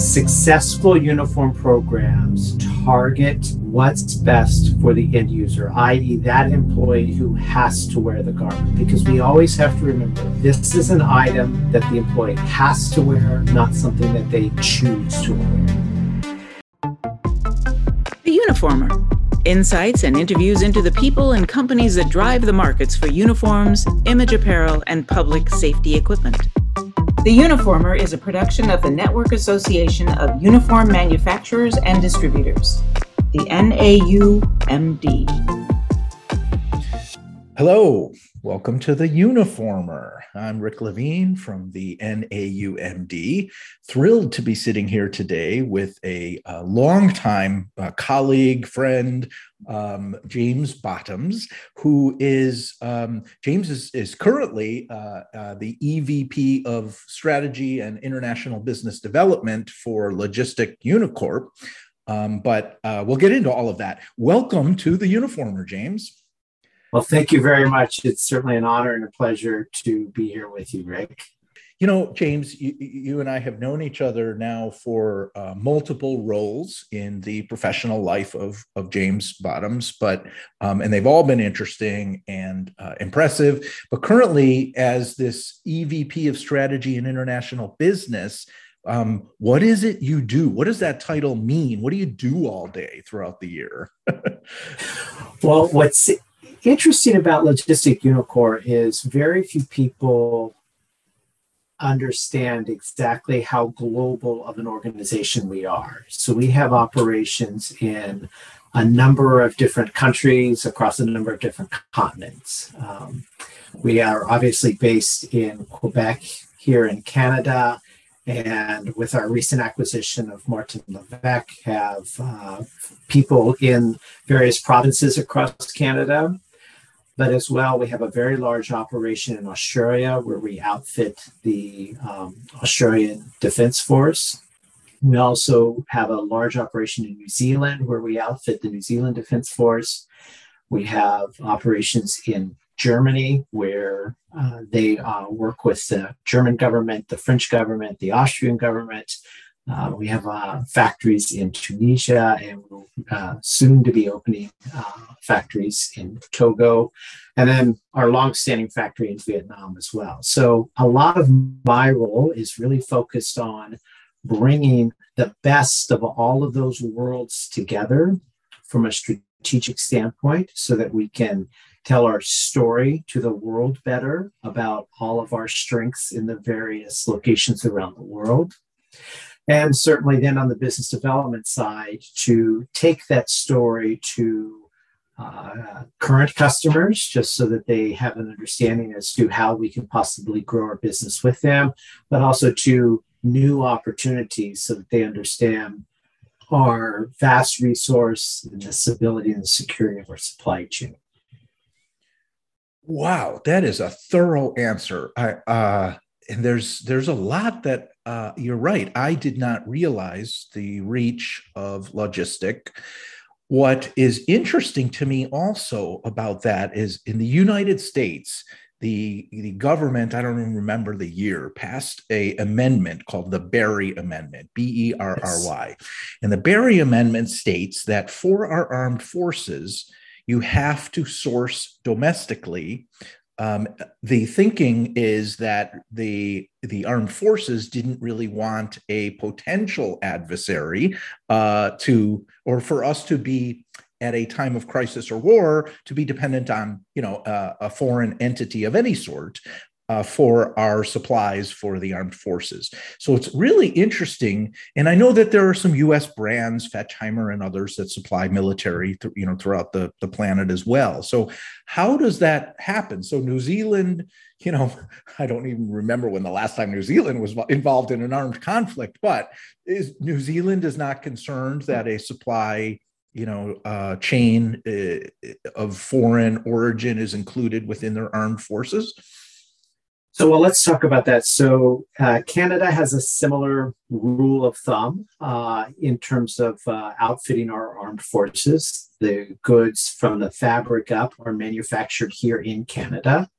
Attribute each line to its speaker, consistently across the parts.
Speaker 1: Successful uniform programs target what's best for the end user, i.e., that employee who has to wear the garment. Because we always have to remember this is an item that the employee has to wear, not something that they choose to wear.
Speaker 2: The Uniformer insights and interviews into the people and companies that drive the markets for uniforms, image apparel, and public safety equipment. The Uniformer is a production of the National Association of Uniform Manufacturers and Distributors, the NAUMD.
Speaker 3: Hello, welcome to the Uniformer. I'm Rick Levine from the NAUMD. Thrilled to be sitting here today with a, a longtime uh, colleague, friend, um, James Bottoms, who is um, James is, is currently uh, uh, the EVP of Strategy and International Business Development for Logistik Unicorp. Um, but uh, we'll get into all of that. Welcome to the Uniformer, James.
Speaker 1: Well, thank you very much. It's certainly an honor and a pleasure to be here with you, Rick.
Speaker 3: You know, James, you, you, and I have known each other now for uh, multiple roles in the professional life of, of James Bottoms, but um, and they've all been interesting and uh, impressive. But currently, as this EVP of Strategy and International Business, um, what is it you do? What does that title mean? What do you do all day throughout the year?
Speaker 1: well, what's interesting about Logistik Unicorp is very few people understand exactly how global of an organization we are. So we have operations in a number of different countries across a number of different continents. Um, we are obviously based in Quebec here in Canada, and with our recent acquisition of Martin Levesque, have uh, people in various provinces across Canada. But as well, we have a very large operation in Australia where we outfit the um, Australian Defence Force. We also have a large operation in New Zealand where we outfit the New Zealand Defence Force. We have operations in Germany where uh, they uh, work with the German government, the French government, the Austrian government, uh, we have uh, factories in Tunisia and we'll uh, soon to be opening uh, factories in Togo, and then our long-standing factory in Vietnam as well. So a lot of my role is really focused on bringing the best of all of those worlds together from a strategic standpoint so that we can tell our story to the world better about all of our strengths in the various locations around the world and certainly then on the business development side to take that story to uh, current customers just so that they have an understanding as to how we can possibly grow our business with them but also to new opportunities so that they understand our vast resource and the stability and the security of our supply chain.
Speaker 3: Wow that is a thorough answer. I uh and there's there's a lot that uh, you're right. I did not realize the reach of Logistik. What is interesting to me also about that is in the United States, the, the government, I don't even remember the year, passed a amendment called the Berry Amendment, B-E-R-R-Y. Yes. And the Berry Amendment states that for our armed forces, you have to source domestically um, the thinking is that the the armed forces didn't really want a potential adversary uh, to or for us to be at a time of crisis or war to be dependent on you know uh, a foreign entity of any sort uh, for our supplies for the armed forces. So it's really interesting, and I know that there are some U.S. brands, Fechheimer and others, that supply military, th- you know, throughout the the planet as well. So how does that happen? So New Zealand, you know, I don't even remember when the last time New Zealand was involved in an armed conflict, but is New Zealand is not concerned that a supply you know uh, chain uh, of foreign origin is included within their armed forces
Speaker 1: so, well, let's talk about that. So, uh, Canada has a similar rule of thumb uh, in terms of uh, outfitting our armed forces. The goods from the fabric up are manufactured here in Canada.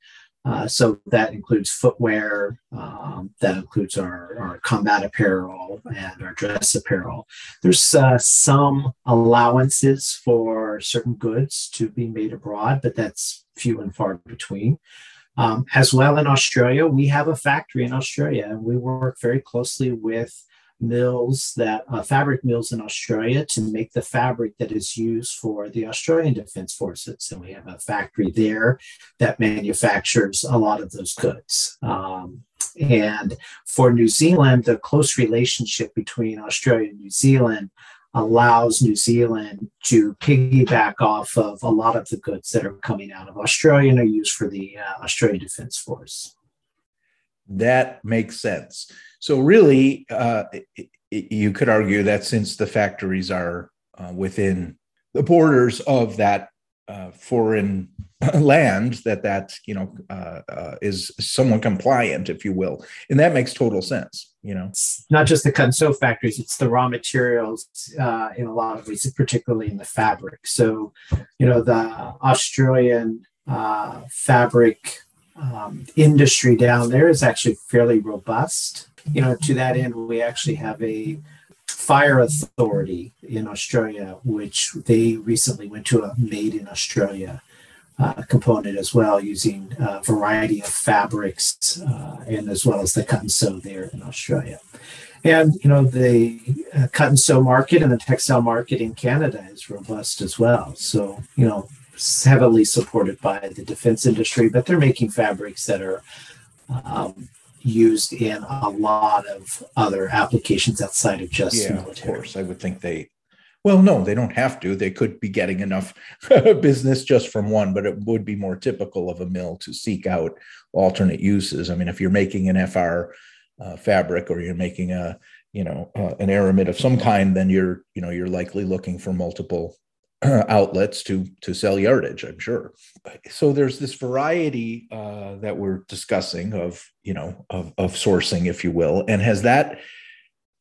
Speaker 1: Uh, so that includes footwear, um, that includes our, our combat apparel and our dress apparel. There's uh, some allowances for certain goods to be made abroad, but that's few and far between. Um, as well in Australia, we have a factory in Australia and we work very closely with mills that uh, fabric mills in Australia to make the fabric that is used for the Australian Defence Forces. And we have a factory there that manufactures a lot of those goods. Um, and for New Zealand, the close relationship between Australia and New Zealand allows New Zealand to piggyback off of a lot of the goods that are coming out of Australia and are used for the uh, Australian Defence Force.
Speaker 3: That makes sense. So, really, uh, you could argue that since the factories are uh, within the borders of that uh, foreign land, that that you know uh, uh, is somewhat compliant, if you will, and that makes total sense. You know,
Speaker 1: it's not just the cut and sew factories; it's the raw materials uh, in a lot of ways, particularly in the fabric. So, you know, the Australian fabric um, industry down there is actually fairly robust you know, to that end, we actually have a fire authority in Australia, which they recently went to a made in Australia uh, component as well, using a variety of fabrics uh, and as well as the cut and sew there in Australia. And you know the uh, cut and sew market and the textile market in Canada is robust as well. So you know heavily supported by the defense industry, but they're making fabrics that are um, used in a lot of other applications outside of just
Speaker 3: yeah, military. Of course, I would think they. Well, no, they don't have to. They could be getting enough business just from one, but it would be more typical of a mill to seek out alternate uses. I mean, if you're making an FR uh, fabric or you're making a, you know, uh, an aramid of some kind, then you're, you know, you're likely looking for multiple outlets to to sell yardage i'm sure. So there's this variety uh, that we're discussing of you know of, of sourcing if you will. And has that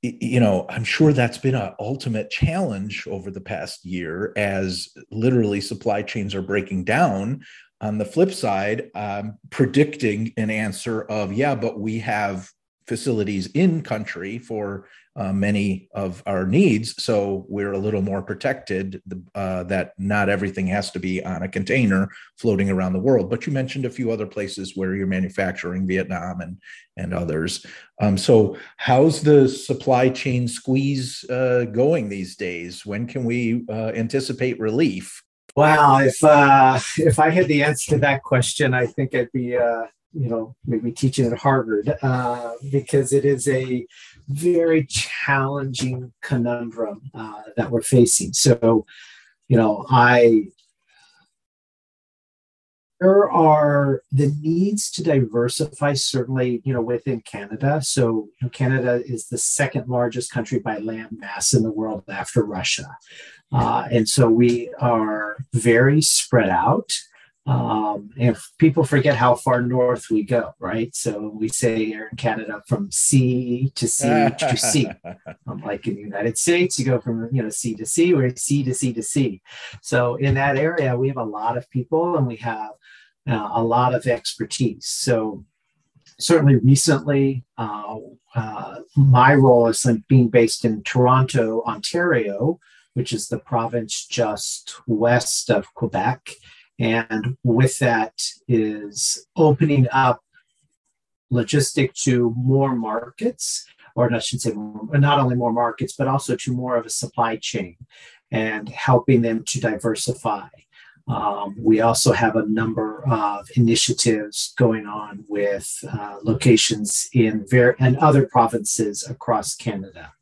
Speaker 3: you know i'm sure that's been an ultimate challenge over the past year as literally supply chains are breaking down. On the flip side um, predicting an answer of yeah but we have facilities in country for uh, many of our needs. So we're a little more protected uh, that not everything has to be on a container floating around the world. But you mentioned a few other places where you're manufacturing, Vietnam and and others. Um, so how's the supply chain squeeze uh, going these days? When can we uh, anticipate relief?
Speaker 1: Wow, if uh, if I had the answer to that question, I think I'd be uh, you know maybe teaching at Harvard because it is a very challenging conundrum uh, that we're facing. So, you know, I there are the needs to diversify certainly you know within canada. So you know, canada is the second largest country by land mass in the world after russia. Uh, and so we are very spread out um, and people forget how far north we go, right? So we say here in Canada from sea to sea to sea. Um, like in the United States, you go from you know sea to sea, or sea to sea to sea. So in that area, we have a lot of people and we have uh, a lot of expertise. So certainly recently, uh, uh, my role is being based in Toronto, Ontario, which is the province just west of Quebec and with that is opening up Logistik to more markets, or I should say, not only more markets, but also to more of a supply chain and helping them to diversify. Um, we also have a number of initiatives going on with uh, locations in ver- and other provinces across Canada.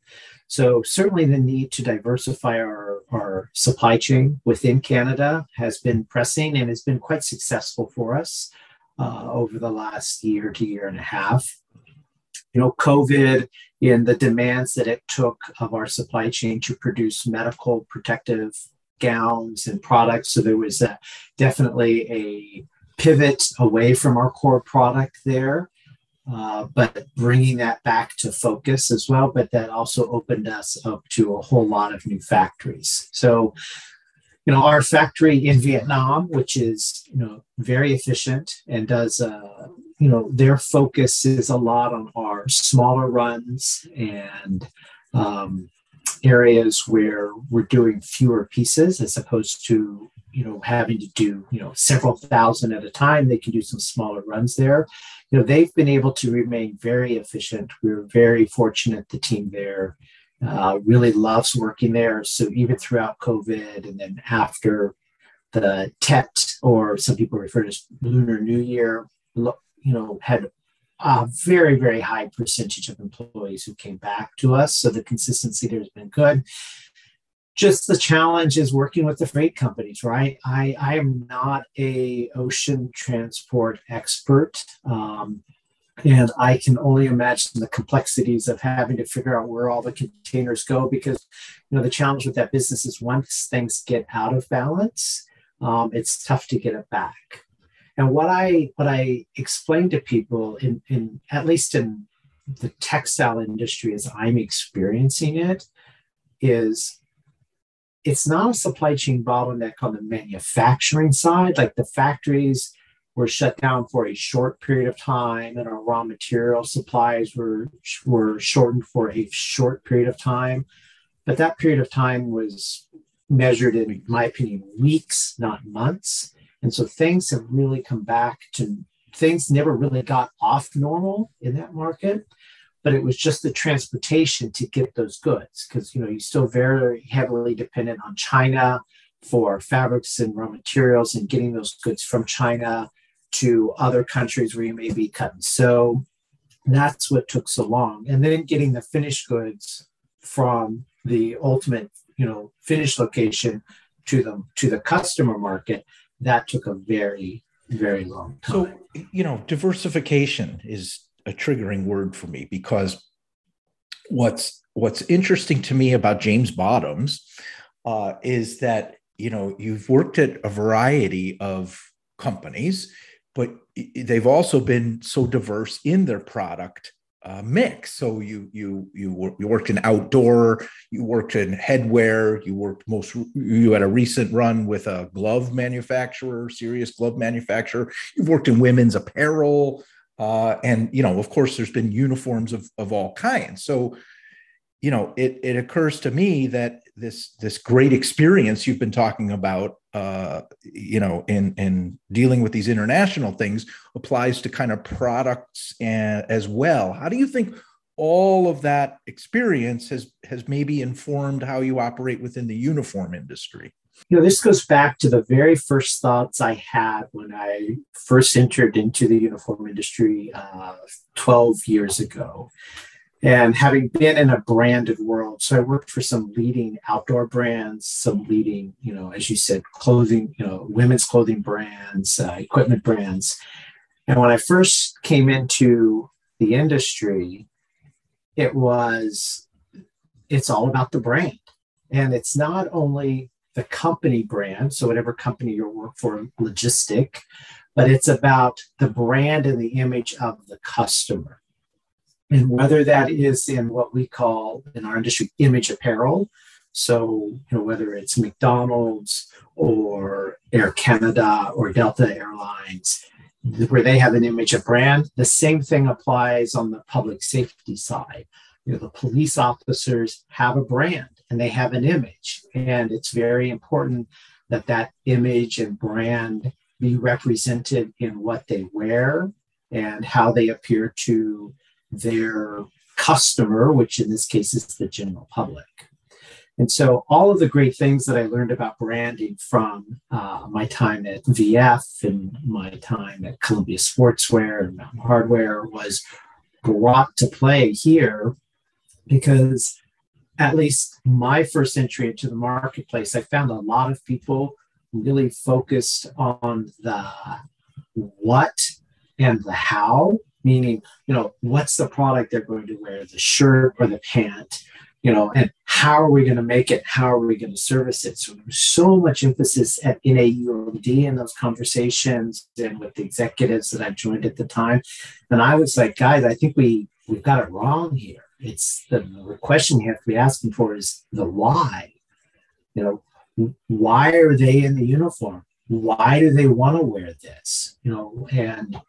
Speaker 1: So certainly the need to diversify our, our supply chain within Canada has been pressing and has been quite successful for us uh, over the last year to year and a half. You know, COVID and the demands that it took of our supply chain to produce medical protective gowns and products. So there was a, definitely a pivot away from our core product there. Uh, but bringing that back to focus as well. But that also opened us up to a whole lot of new factories. So, you know, our factory in Vietnam, which is, you know, very efficient and does, uh, you know, their focus is a lot on our smaller runs and um, areas where we're doing fewer pieces as opposed to, you know, having to do, you know, several thousand at a time. They can do some smaller runs there. You know, they've been able to remain very efficient. We're very fortunate, the team there uh, really loves working there. So even throughout COVID and then after the Tet, or some people refer to as Lunar New Year, you know, had a very, very high percentage of employees who came back to us. So the consistency there has been good. Just the challenge is working with the freight companies, right? I, I am not a ocean transport expert. Um, and I can only imagine the complexities of having to figure out where all the containers go because, you know, the challenge with that business is once things get out of balance, um, it's tough to get it back. And what I what I explain to people in, in at least in the textile industry as I'm experiencing it is it's not a supply chain bottleneck on the manufacturing side. Like the factories were shut down for a short period of time and our raw material supplies were were shortened for a short period of time but that period of time was measured in my opinion weeks not months and so things have really come back to things never really got off normal in that market but it was just the transportation to get those goods because you know you're still very heavily dependent on china for fabrics and raw materials and getting those goods from china to other countries where you may be cut and sew. That's what took so long. And then getting the finished goods from the ultimate, you know, finished location to the to the customer market, that took a very, very long time.
Speaker 3: So, you know, diversification is a triggering word for me because what's what's interesting to me about James Bottoms uh, is that you know you've worked at a variety of companies but they've also been so diverse in their product uh, mix. So you you you you worked in outdoor, you worked in headwear, you worked most you had a recent run with a glove manufacturer, serious glove manufacturer. You've worked in women's apparel, uh, and you know, of course, there's been uniforms of of all kinds. So you know, it it occurs to me that this this great experience you've been talking about uh, you know in in dealing with these international things applies to kind of products and, as well. How do you think all of that experience has has maybe informed how you operate within the uniform industry?
Speaker 1: You know this goes back to the very first thoughts i had when i first entered into the uniform industry uh, 12 years ago and having been in a branded world so i worked for some leading outdoor brands some leading you know as you said clothing you know women's clothing brands uh, equipment brands. And when i first came into the industry it was it's all about the brand. And it's not only the company brand so whatever company you work for Logistik but it's about the brand and the image of the customer and whether that is in what we call in our industry image apparel. So, you know, whether it's McDonald's or Air Canada or Delta Airlines, where they have an image of brand, the same thing applies on the public safety side. You know, the police officers have a brand and they have an image, and it's very important that that image and brand be represented in what they wear and how they appear to their customer, which in this case is the general public. And so, all of the great things that I learned about branding from uh, my time at VF and my time at Columbia Sportswear and Mountain Hardwear was brought to play here because, at least my first entry into the marketplace, I found a lot of people really focused on the what and the how meaning, you know, what's the product they're going to wear, the shirt or the pant, you know, and how are we going to make it? How are we going to service it? So there's so much emphasis at NAUMD in those conversations and with the executives that I joined at the time. And I was like, guys, I think we we've got it wrong here. It's the, the question you have to be asking for is the why. You know, why are they in the uniform? Why do they want to wear this? You know, and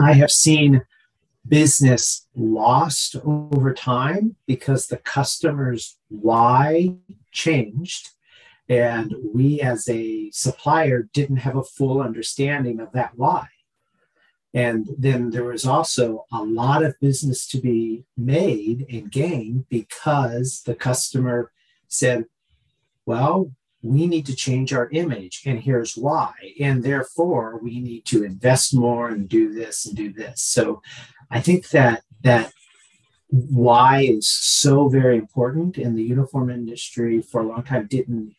Speaker 1: I have seen business lost over time because the customer's why changed and we as a supplier didn't have a full understanding of that why. And then there was also a lot of business to be made and gained because the customer said well we need to change our image and here's why. And therefore we need to invest more and do this and do this. So i think that that why is so very important in the uniform industry for a long time didn't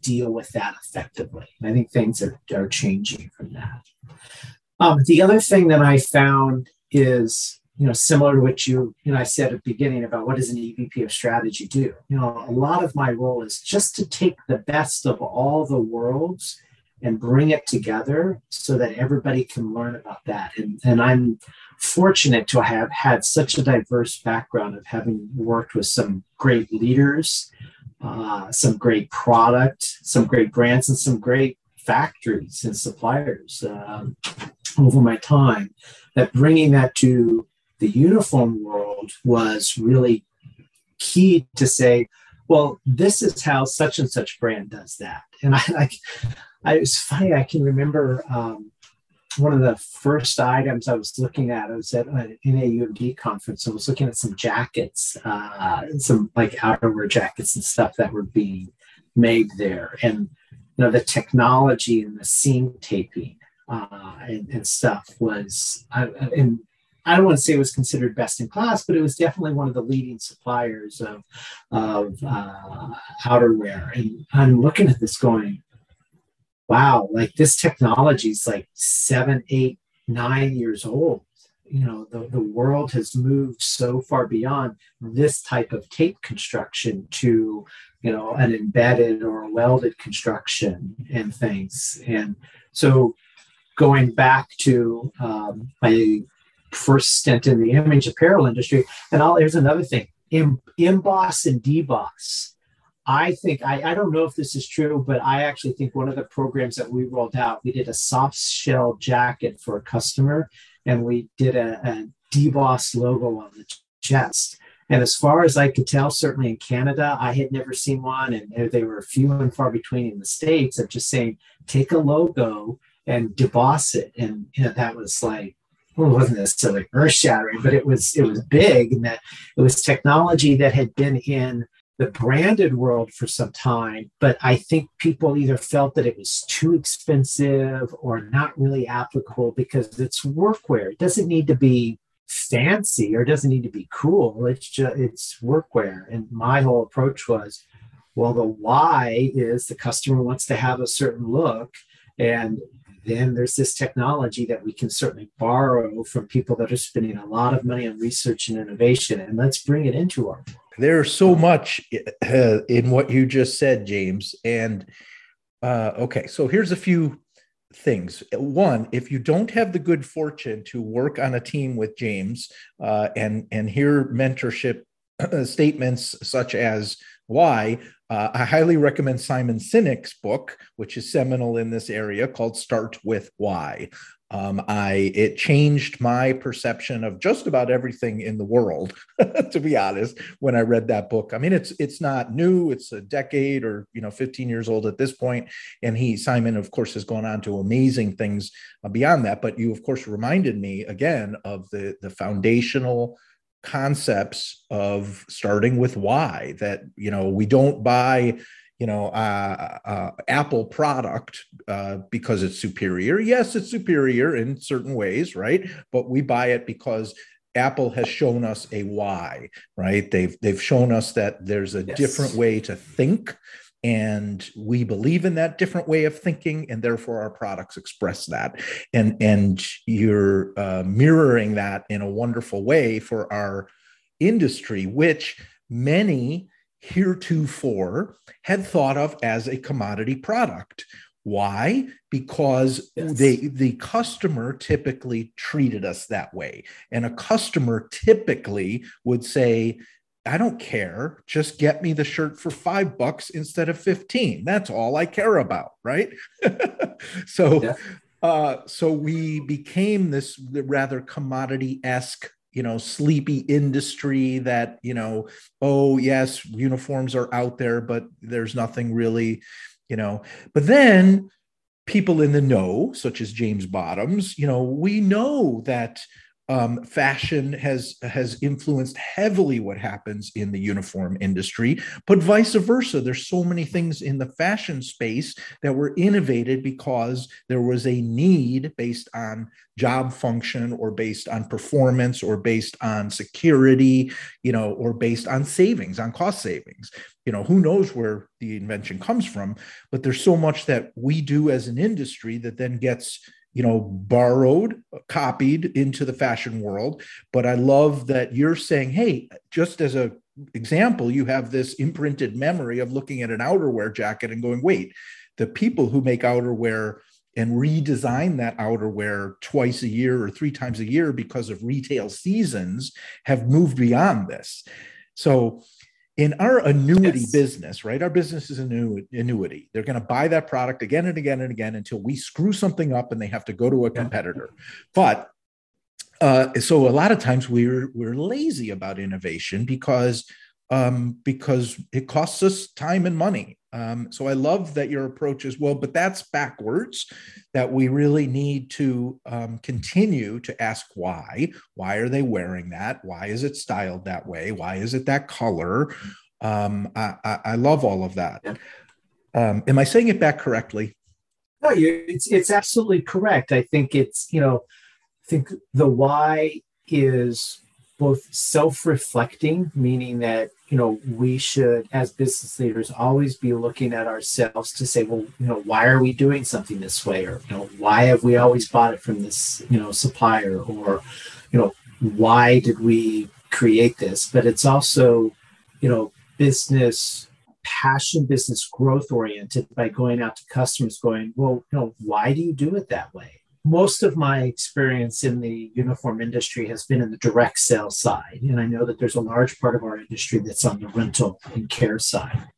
Speaker 1: deal with that effectively. I think things are, are changing from that. Um, the other thing that i found is you know, similar to what you, you know, I said at the beginning about what does an EVP of strategy do? You know, a lot of my role is just to take the best of all the worlds and bring it together so that everybody can learn about that. And, and I'm fortunate to have had such a diverse background of having worked with some great leaders, uh, some great product, some great brands, and some great factories and suppliers um, over my time. That bringing that to the uniform world was really key to say, well, this is how such and such brand does that. And I like, I was funny. I can remember um, one of the first items I was looking at. I was at an NAUMD conference. I was looking at some jackets, uh, some like outerwear jackets and stuff that were being made there, and you know the technology and the seam taping uh, and, and, stuff was. I, and I don't want to say it was considered best in class, but it was definitely one of the leading suppliers of, of uh, outerwear. And I'm looking at this going, wow, like this technology is like seven, eight, nine years old. You know, the, the world has moved so far beyond this type of tape construction to, you know, an embedded or a welded construction and things. And so going back to um, my first stint in the image apparel industry. And I'll, here's another thing: emboss and deboss. I think I, I don't know if this is true, but I actually think one of the programs that we rolled out, we did a soft shell jacket for a customer, and we did a, a deboss logo on the chest. And as far as I could tell, certainly in Canada, I had never seen one, and they were few and far between in the states of just saying, take a logo and deboss it, and you know, that was like well, it wasn't necessarily earth shattering, but it was it was big and that it was technology that had been in the branded world for some time, but I think people either felt that it was too expensive or not really applicable because it's workwear. It doesn't need to be fancy or doesn't need to be cool. It's just it's workwear. And my whole approach was, well, the why is the customer wants to have a certain look. And then there's this technology that we can certainly borrow from people that are spending a lot of money on research and innovation, and let's bring it into our.
Speaker 3: There's so much uh, in what you just said, James. And uh, okay, so here's a few things. One, if you don't have the good fortune to work on a team with James uh, and and hear mentorship statements such as why uh, I highly recommend Simon Sinek's book, which is seminal in this area, called "Start with Why." Um, I it changed my perception of just about everything in the world, to be honest. When I read that book, I mean, it's it's not new; it's a decade or you know, 15 years old at this point. And he Simon, of course, has gone on to amazing things uh, beyond that. But you, of course, reminded me again of the the foundational concepts of starting with why that you know we don't buy you know uh, uh, apple product uh, because it's superior. Yes it's superior in certain ways right? But we buy it because apple has shown us a why right? They've they've shown us that there's a yes. different way to think and we believe in that different way of thinking and therefore our products express that. And and you're uh, mirroring that in a wonderful way for our industry which many heretofore had thought of as a commodity product. Why? Because yes. they the customer typically treated us that way. And a customer typically would say I don't care. Just get me the shirt for five bucks instead of 15. That's all I care about. Right. so, yeah. uh, so we became this rather commodity esque you know sleepy industry that you know oh yes uniforms are out there but there's nothing really you know but then people in the know such as james bottoms you know we know that um, fashion has has influenced heavily what happens in the uniform industry, but vice versa. There's so many things in the fashion space that were innovated because there was a need based on job function or based on performance or based on security, you know, or based on savings, on cost savings. You know, who knows where the invention comes from, but there's so much that we do as an industry that then gets you know borrowed copied into the fashion world. But i love that you're saying hey just as a example you have this imprinted memory of looking at an outerwear jacket and going wait the people who make outerwear and redesign that outerwear twice a year or three times a year because of retail seasons have moved beyond this. So in our annuity yes. business, right? Our business is an annuity. They're going to buy that product again and again and again until we screw something up and they have to go to a competitor. But uh, so a lot of times we're we're lazy about innovation because um, because it costs us time and money. Um, so I love that your approach is well, but that's backwards. That we really need to um, continue to ask why. Why are they wearing that? Why is it styled that way? Why is it that color? Um, I, I, I, love all of that. Um, am I saying it back correctly?
Speaker 1: No, it's it's absolutely correct. I think it's you know, I think the why is both self-reflecting, meaning that you know we should, as business leaders, always be looking at ourselves to say, well, you know, why are we doing something this way, or you know, why have we always bought it from this you know supplier, or you know, why did we create this? But it's also, you know, business passion, business growth oriented by going out to customers, going, well, you know, why do you do it that way? Most of my experience in the uniform industry has been in the direct sales side. And I know that there's a large part of our industry that's on the rental and care side.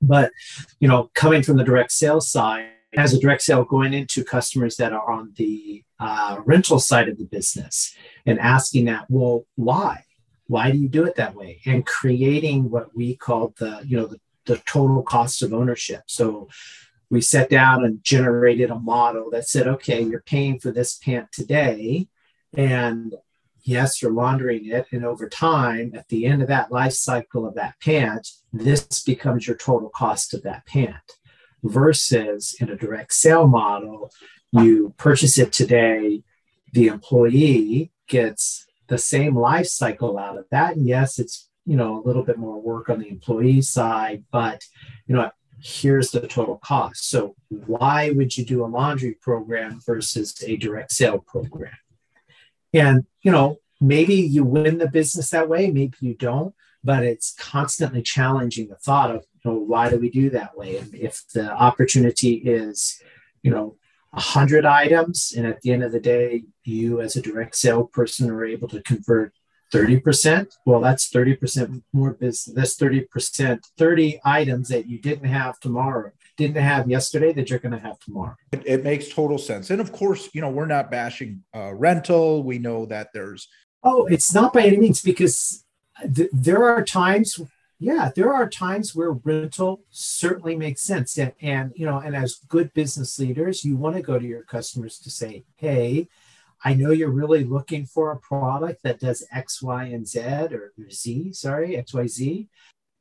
Speaker 1: But, you know, coming from the direct sales side, as a direct sale going into customers that are on the uh, rental side of the business and asking that, well, why? Why do you do it that way? And creating what we call the, you know, the, the total cost of ownership. So we sat down and generated a model that said, okay, you're paying for this pant today. And yes, you're laundering it. And over time, at the end of that life cycle of that pant, this becomes your total cost of that pant. Versus in a direct sale model, you purchase it today, the employee gets the same life cycle out of that. And yes, it's you know a little bit more work on the employee side, but you know here's the total cost. So why would you do a laundry program versus a direct sale program? And, you know, maybe you win the business that way, maybe you don't, but it's constantly challenging the thought of, you know, why do we do that way? And if the opportunity is, you know, 100 items, and at the end of the day, you as a direct sale person are able to convert 30%. Well, that's 30% more business. That's 30%, 30 items that you didn't have tomorrow, didn't have yesterday that you're going to have tomorrow.
Speaker 3: It, it, makes total sense. And of course, you know, we're not bashing uh, rental. We know that there's.
Speaker 1: Oh, it's not by any means because th- there are times, yeah, there are times where rental certainly makes sense. And, and, you know, and as good business leaders, you want to go to your customers to say, hey, I know you're really looking for a product that does X, Y, and Z or Z, sorry, X, Y, Z,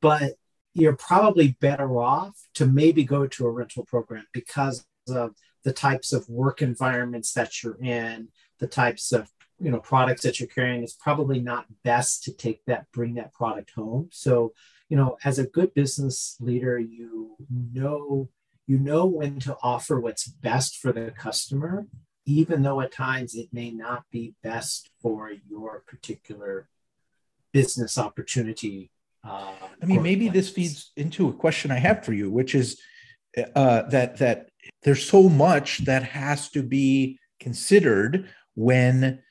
Speaker 1: but you're probably better off to maybe go to a rental program because of the types of work environments that you're in, the types of you know products that you're carrying. It's probably not best to take that, bring that product home. So, you know, as a good business leader, you know you know when to offer what's best for the customer even though at times it may not be best for your particular business opportunity.
Speaker 3: Uh, I mean, maybe plans. this feeds into a question I have for you, which is uh, that that there's so much that has to be considered when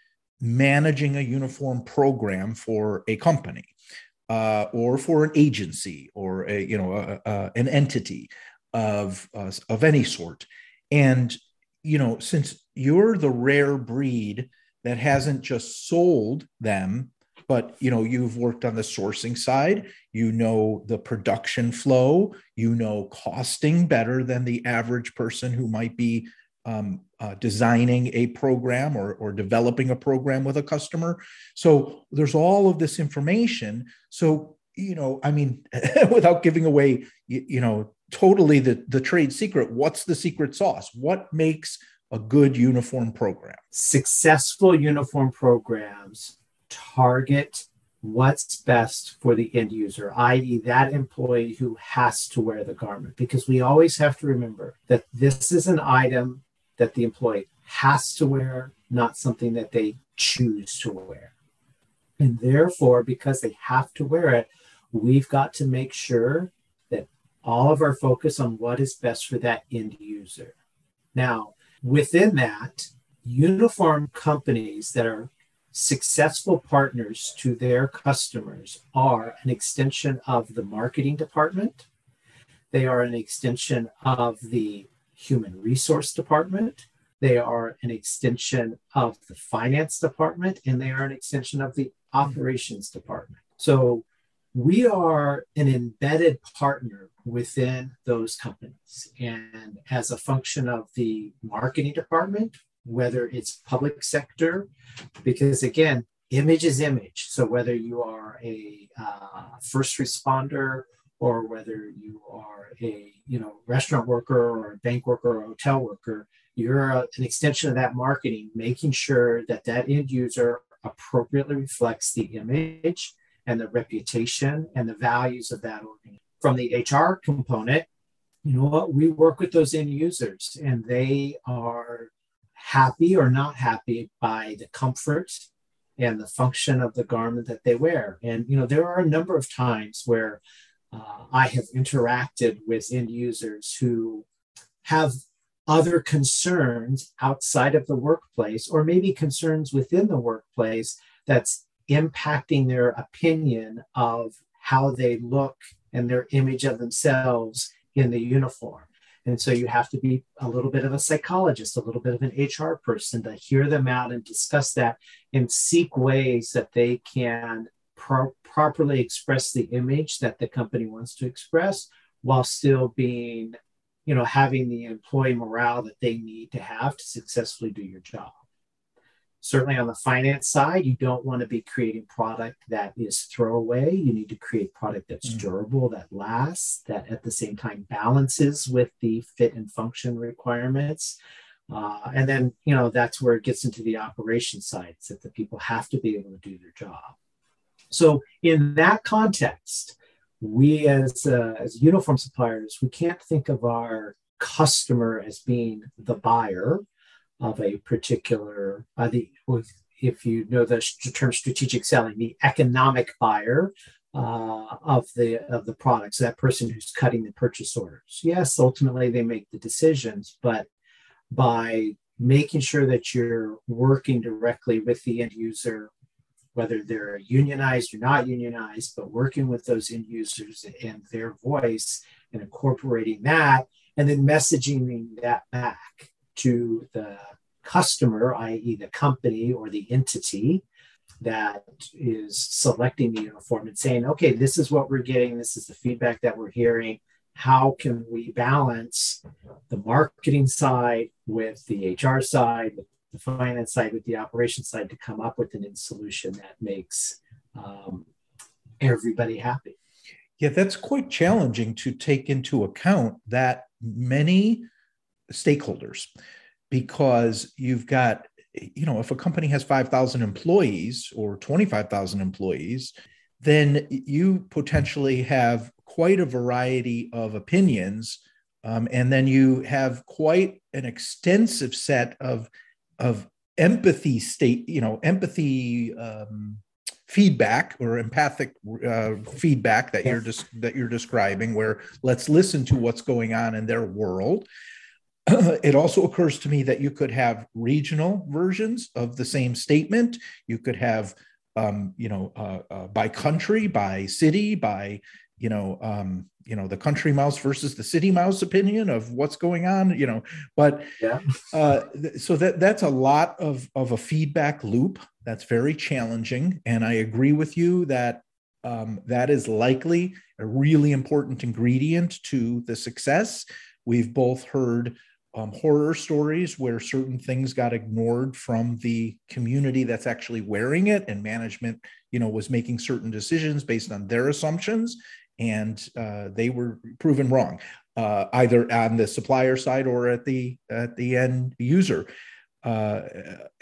Speaker 3: managing a uniform program for a company. uh, or for an agency or a, you know a, a, an entity of uh, of any sort. And you know, since you're the rare breed that hasn't just sold them, but you know you've worked on the sourcing side, you know the production flow, you know costing better than the average person who might be um, uh, designing a program or, or developing a program with a customer. So there's all of this information. So, you know, I mean, without giving away, you, you know, totally the, the trade secret, what's the secret sauce? What makes a good uniform program?
Speaker 1: Successful uniform programs target what's best for the end user, i.e., that employee who has to wear the garment. Because we always have to remember that this is an item that the employee has to wear, not something that they choose to wear. And therefore, because they have to wear it, we've got to make sure all of our focus on what is best for that end user. Now, within that, uniform companies that are successful partners to their customers are an extension of the marketing department. They are an extension of the human resource department. They are an extension of the finance department, and they are an extension of the operations department. So we are an embedded partner within those companies. And as a function of the marketing department, whether it's public sector, because again, image is image. So whether you are a uh, first responder or whether you are a you know restaurant worker or a bank worker or hotel worker you're a, an extension of that marketing making sure that that end user appropriately reflects the image and the reputation and the values of that organization from the hr component you know what? We work with those end users and they are happy or not happy by the comfort and the function of the garment that they wear. And you know there are a number of times where uh, I have interacted with end users who have other concerns outside of the workplace, or maybe concerns within the workplace that's impacting their opinion of how they look and their image of themselves in the uniform. And so you have to be a little bit of a psychologist, a little bit of an HR person to hear them out and discuss that and seek ways that they can pro- properly express the image that the company wants to express while still being you know having the employee morale that they need to have to successfully do your job certainly on the finance side you don't want to be creating product that is throwaway. You need to create product that's mm-hmm. durable that lasts that at the same time balances with the fit and function requirements. Uh, and then you know that's where it gets into the operation side that the people have to be able to do their job. So in that context, we as uh, as uniform suppliers, we can't think of our customer as being the buyer of a particular the if you know the term strategic selling, the economic buyer uh, of the of the products, that person who's cutting the purchase orders. Yes, ultimately they make the decisions, but by making sure that you're working directly with the end user whether they're unionized or not unionized, but working with those end users and their voice and incorporating that, and then messaging that back to the customer, i.e., the company or the entity that is selecting the uniform and saying, okay, this is what we're getting, this is the feedback that we're hearing. How can we balance the marketing side with the HR side, with the finance side with the operations side to come up with an solution that makes um, everybody happy.
Speaker 3: Yeah, that's quite challenging to take into account that many stakeholders because you've got, you know, if a company has 5,000 employees or 25,000 employees, then you potentially have quite a variety of opinions. Um, and then you have quite an extensive set of of empathy state, you know, empathy um, feedback or empathic uh, feedback that you're just that you're describing, where let's listen to what's going on in their world. it also occurs to me that you could have regional versions of the same statement. You could have um, you know, uh, uh, by country, by city, by you know, um, you know, the country mouse versus the city mouse opinion of what's going on, you know. But yeah. uh, so that that's a lot of of a feedback loop. That's very challenging, and I agree with you that um, that is likely a really important ingredient to the success. We've both heard um, horror stories where certain things got ignored from the community that's actually wearing it, and management, you know, was making certain decisions based on their assumptions, and uh, they were proven wrong, uh, either on the supplier side or at the at the end user, uh,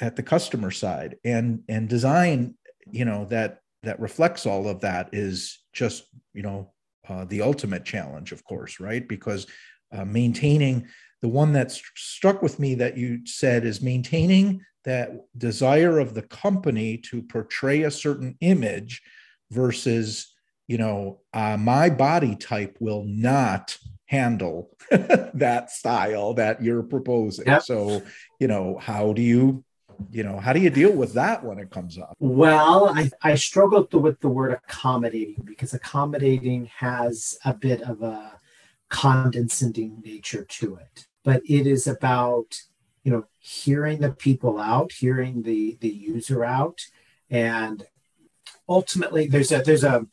Speaker 3: at the customer side, and and design, you know, that that reflects all of that is just you know uh, the ultimate challenge, of course, right? Because uh, maintaining the one that st- struck with me that you said is maintaining that desire of the company to portray a certain image versus you know uh, my body type will not handle that style that you're proposing yep. so you know how do you you know how do you deal with that when it comes up
Speaker 1: well i, I struggled with the word accommodating because accommodating has a bit of a condescending nature to it but it is about you know hearing the people out hearing the the user out and ultimately there's a there's a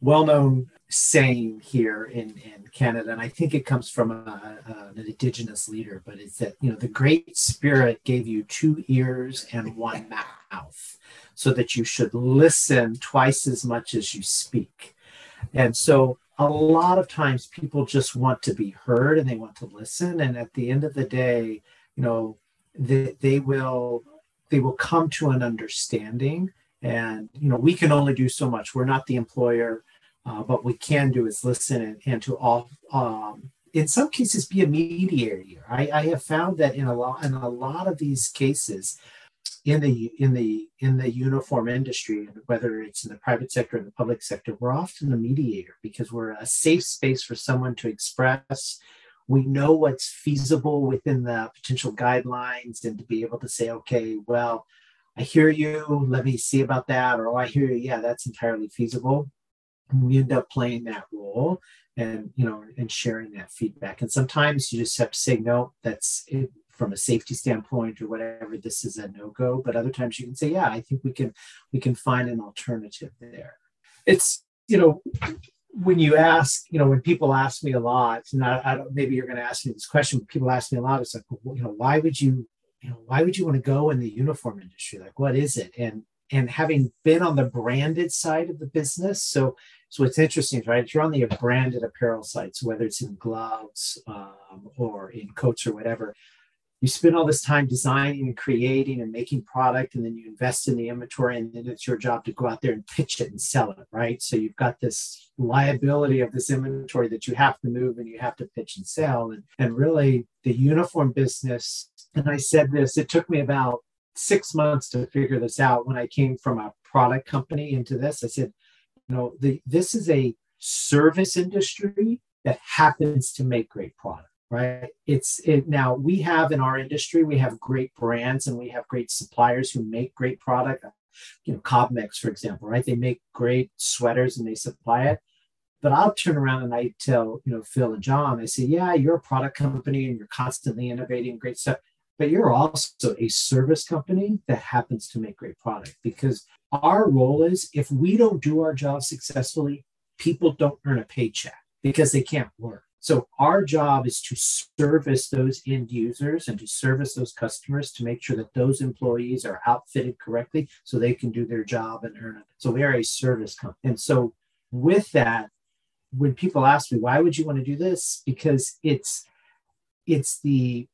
Speaker 1: well-known saying here in, in Canada, and I think it comes from a, a, an indigenous leader, but it's that you know the Great Spirit gave you two ears and one mouth, so that you should listen twice as much as you speak. And so a lot of times people just want to be heard and they want to listen, and at the end of the day, you know, they, they will they will come to an understanding. And you know we can only do so much. We're not the employer uh, what we can do is listen and, and to all, um, in some cases, be a mediator. I, I have found that in a lot in a lot of these cases, in the in the in the uniform industry, whether it's in the private sector or the public sector, we're often a mediator because we're a safe space for someone to express. We know what's feasible within the potential guidelines, and to be able to say, okay, well, I hear you. Let me see about that. Or oh, I hear you. Yeah, that's entirely feasible we end up playing that role and you know and sharing that feedback and sometimes you just have to say no that's it from a safety standpoint or whatever this is a no-go. But other times you can say yeah i think we can we can find an alternative there. It's you know when you ask you know when people ask me a lot and I, I don't maybe you're going to ask me this question people ask me a lot it's like you know why would you you know why would you want to go in the uniform industry? Like what is it? And and having been on the branded side of the business so so what's interesting, right? You're on the branded apparel sites, whether it's in gloves um, or in coats or whatever, you spend all this time designing and creating and making product, and then you invest in the inventory, and then it's your job to go out there and pitch it and sell it, right? So you've got this liability of this inventory that you have to move and you have to pitch and sell. And, and really, the uniform business, and I said this, it took me about six months to figure this out when I came from a product company into this. I said, you know, the, this is a service industry that happens to make great product, right? It's it now we have in our industry, we have great brands and we have great suppliers who make great product. You know, Cobmex, for example, right? They make great sweaters and they supply it. But I'll turn around and I tell, you know, Phil and John, I say, yeah, you're a product company and you're constantly innovating great stuff but you're also a service company that happens to make great product because our role is if we don't do our job successfully, people don't earn a paycheck because they can't work. So our job is to service those end users and to service those customers to make sure that those employees are outfitted correctly so they can do their job and earn it. So we are a service company. And so with that, when people ask me, why would you want to do this? Because it's it's the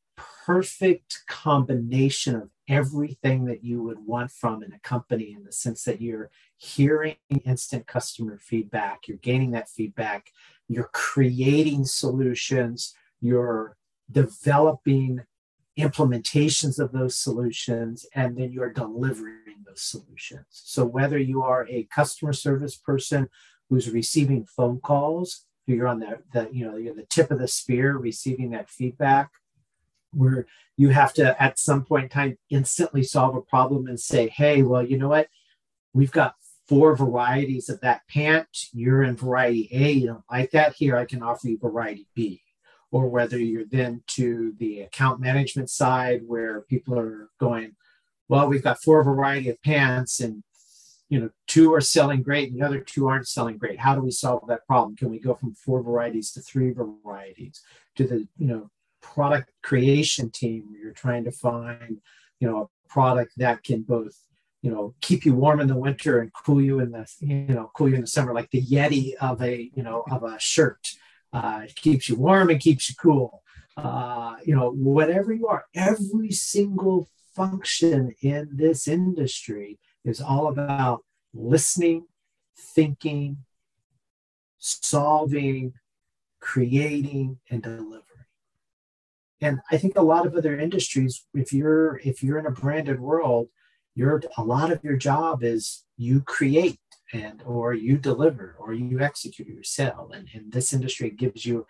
Speaker 1: perfect combination of everything that you would want from in a company in the sense that you're hearing instant customer feedback, you're gaining that feedback, you're creating solutions, you're developing implementations of those solutions, and then you're delivering those solutions. So whether you are a customer service person who's receiving phone calls, you're on the, the you know you're the tip of the spear receiving that feedback where you have to at some point in time instantly solve a problem and say hey well you know what we've got four varieties of that pant. You're in variety A, you don't like that. Here, I can offer you variety B. Or whether you're then to the account management side where people are going, well, we've got four variety of pants and you know two are selling great and the other two aren't selling great how do we solve that problem can we go from four varieties to three varieties to the you know product creation team where you're trying to find you know a product that can both you know keep you warm in the winter and cool you in the you know cool you in the summer like the yeti of a you know of a shirt. Uh, it keeps you warm and keeps you cool. Uh, you know whatever you are every single function in this industry is all about listening thinking solving creating and delivering. And i think a lot of other industries if you're if you're in a branded world your a lot of your job is you create and or you deliver or you execute or sell and in this industry gives you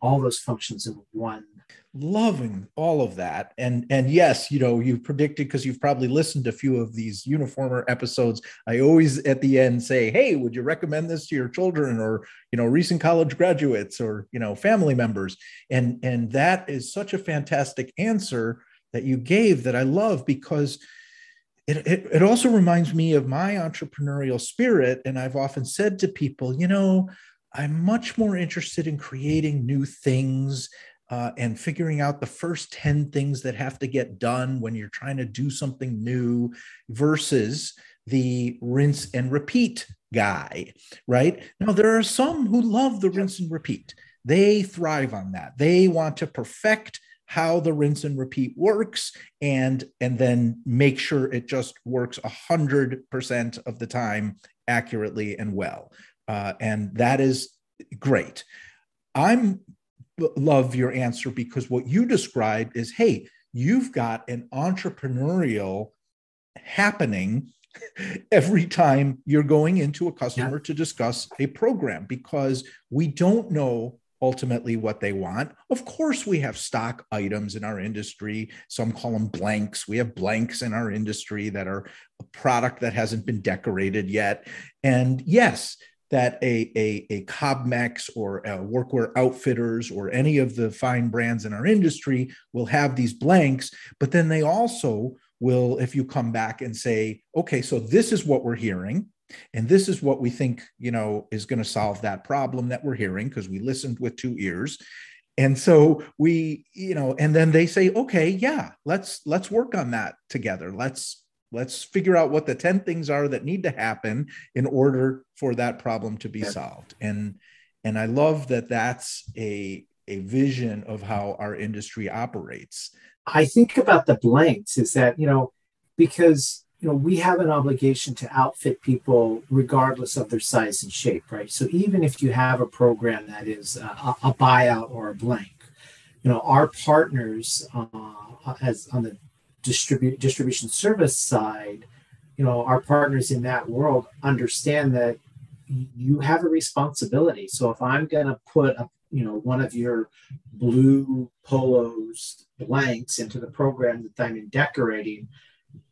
Speaker 1: all those functions in one.
Speaker 3: Loving all of that. And and yes you know you've predicted because you've probably listened to a few of these uniformer episodes. I always at the end say hey would you recommend this to your children or you know recent college graduates or you know family members? And and that is such a fantastic answer that you gave that i love because it, it, it also reminds me of my entrepreneurial spirit and i've often said to people you know I'm much more interested in creating new things uh, and figuring out the first 10 things that have to get done when you're trying to do something new versus the rinse and repeat guy, right? Now, there are some who love the rinse and repeat. They thrive on that. They want to perfect how the rinse and repeat works and and then make sure it just works 100% of the time accurately and well uh, and that is great. I'm love your answer because what you described is, hey, you've got an entrepreneurial happening every time you're going into a customer yeah. to discuss a program because we don't know ultimately what they want. Of course, we have stock items in our industry. Some call them blanks. We have blanks in our industry that are a product that hasn't been decorated yet. And yes, that a, a, a Cobmex or a Workwear Outfitters or any of the fine brands in our industry will have these blanks, but then they also will, if you come back and say, okay, so this is what we're hearing, and this is what we think, you know, is going to solve that problem that we're hearing because we listened with two ears. And so we, you know, and then they say, okay, yeah, let's let's work on that together. Let's let's figure out what the 10 things are that need to happen in order for that problem to be solved and and i love that that's a a vision of how our industry operates
Speaker 1: i think about the blanks is that you know because you know we have an obligation to outfit people regardless of their size and shape right so even if you have a program that is a, a buyout or a blank you know our partners uh, as on the distribute distribution service side, you know, our partners in that world understand that you have a responsibility. So if I'm going to put a, you know, one of your blue polos blanks into the program that I'm in decorating,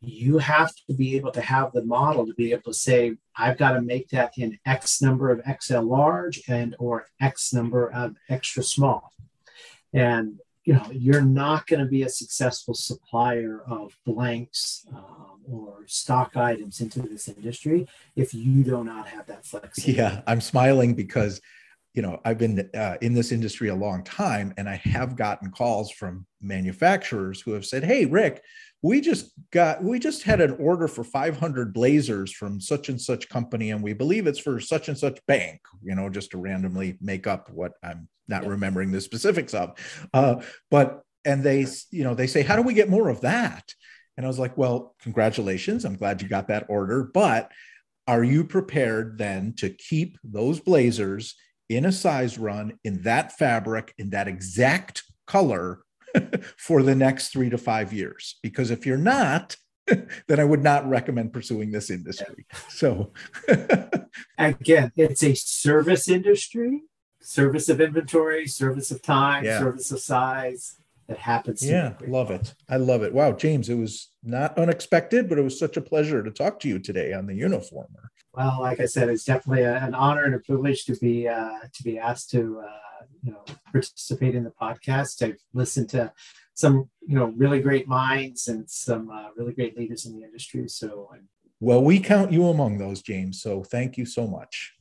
Speaker 1: you have to be able to have the model to be able to say, I've got to make that in X number of XL large and or X number of extra small. And you know you're not going to be a successful supplier of blanks um, or stock items into this industry if you do not have that flexibility.
Speaker 3: Yeah, I'm smiling because you know I've been uh, in this industry a long time, and I have gotten calls from manufacturers who have said, "Hey, Rick." We just got, we just had an order for 500 blazers from such and such company, and we believe it's for such and such bank, you know, just to randomly make up what I'm not remembering the specifics of. Uh, but and they, you know, they say, how do we get more of that? And I was like, well, congratulations. I'm glad you got that order. But are you prepared then to keep those blazers in a size run in that fabric, in that exact color for the next three to five years? Because if you're not, then I would not recommend pursuing this industry. So,
Speaker 1: again, it's a service industry service of inventory, service of time, yeah. service of size. that happens.
Speaker 3: yeah, love it. I love it. Wow, James, it was not unexpected, but it was such a pleasure to talk to you today on the uniformer.
Speaker 1: Well, like I said, it's definitely a, an honor and a privilege to be uh, to be asked to uh, you know participate in the podcast. I've listened to some you know really great minds and some uh, really great leaders in the industry. So,
Speaker 3: well, we count you among those, James. So, thank you so much.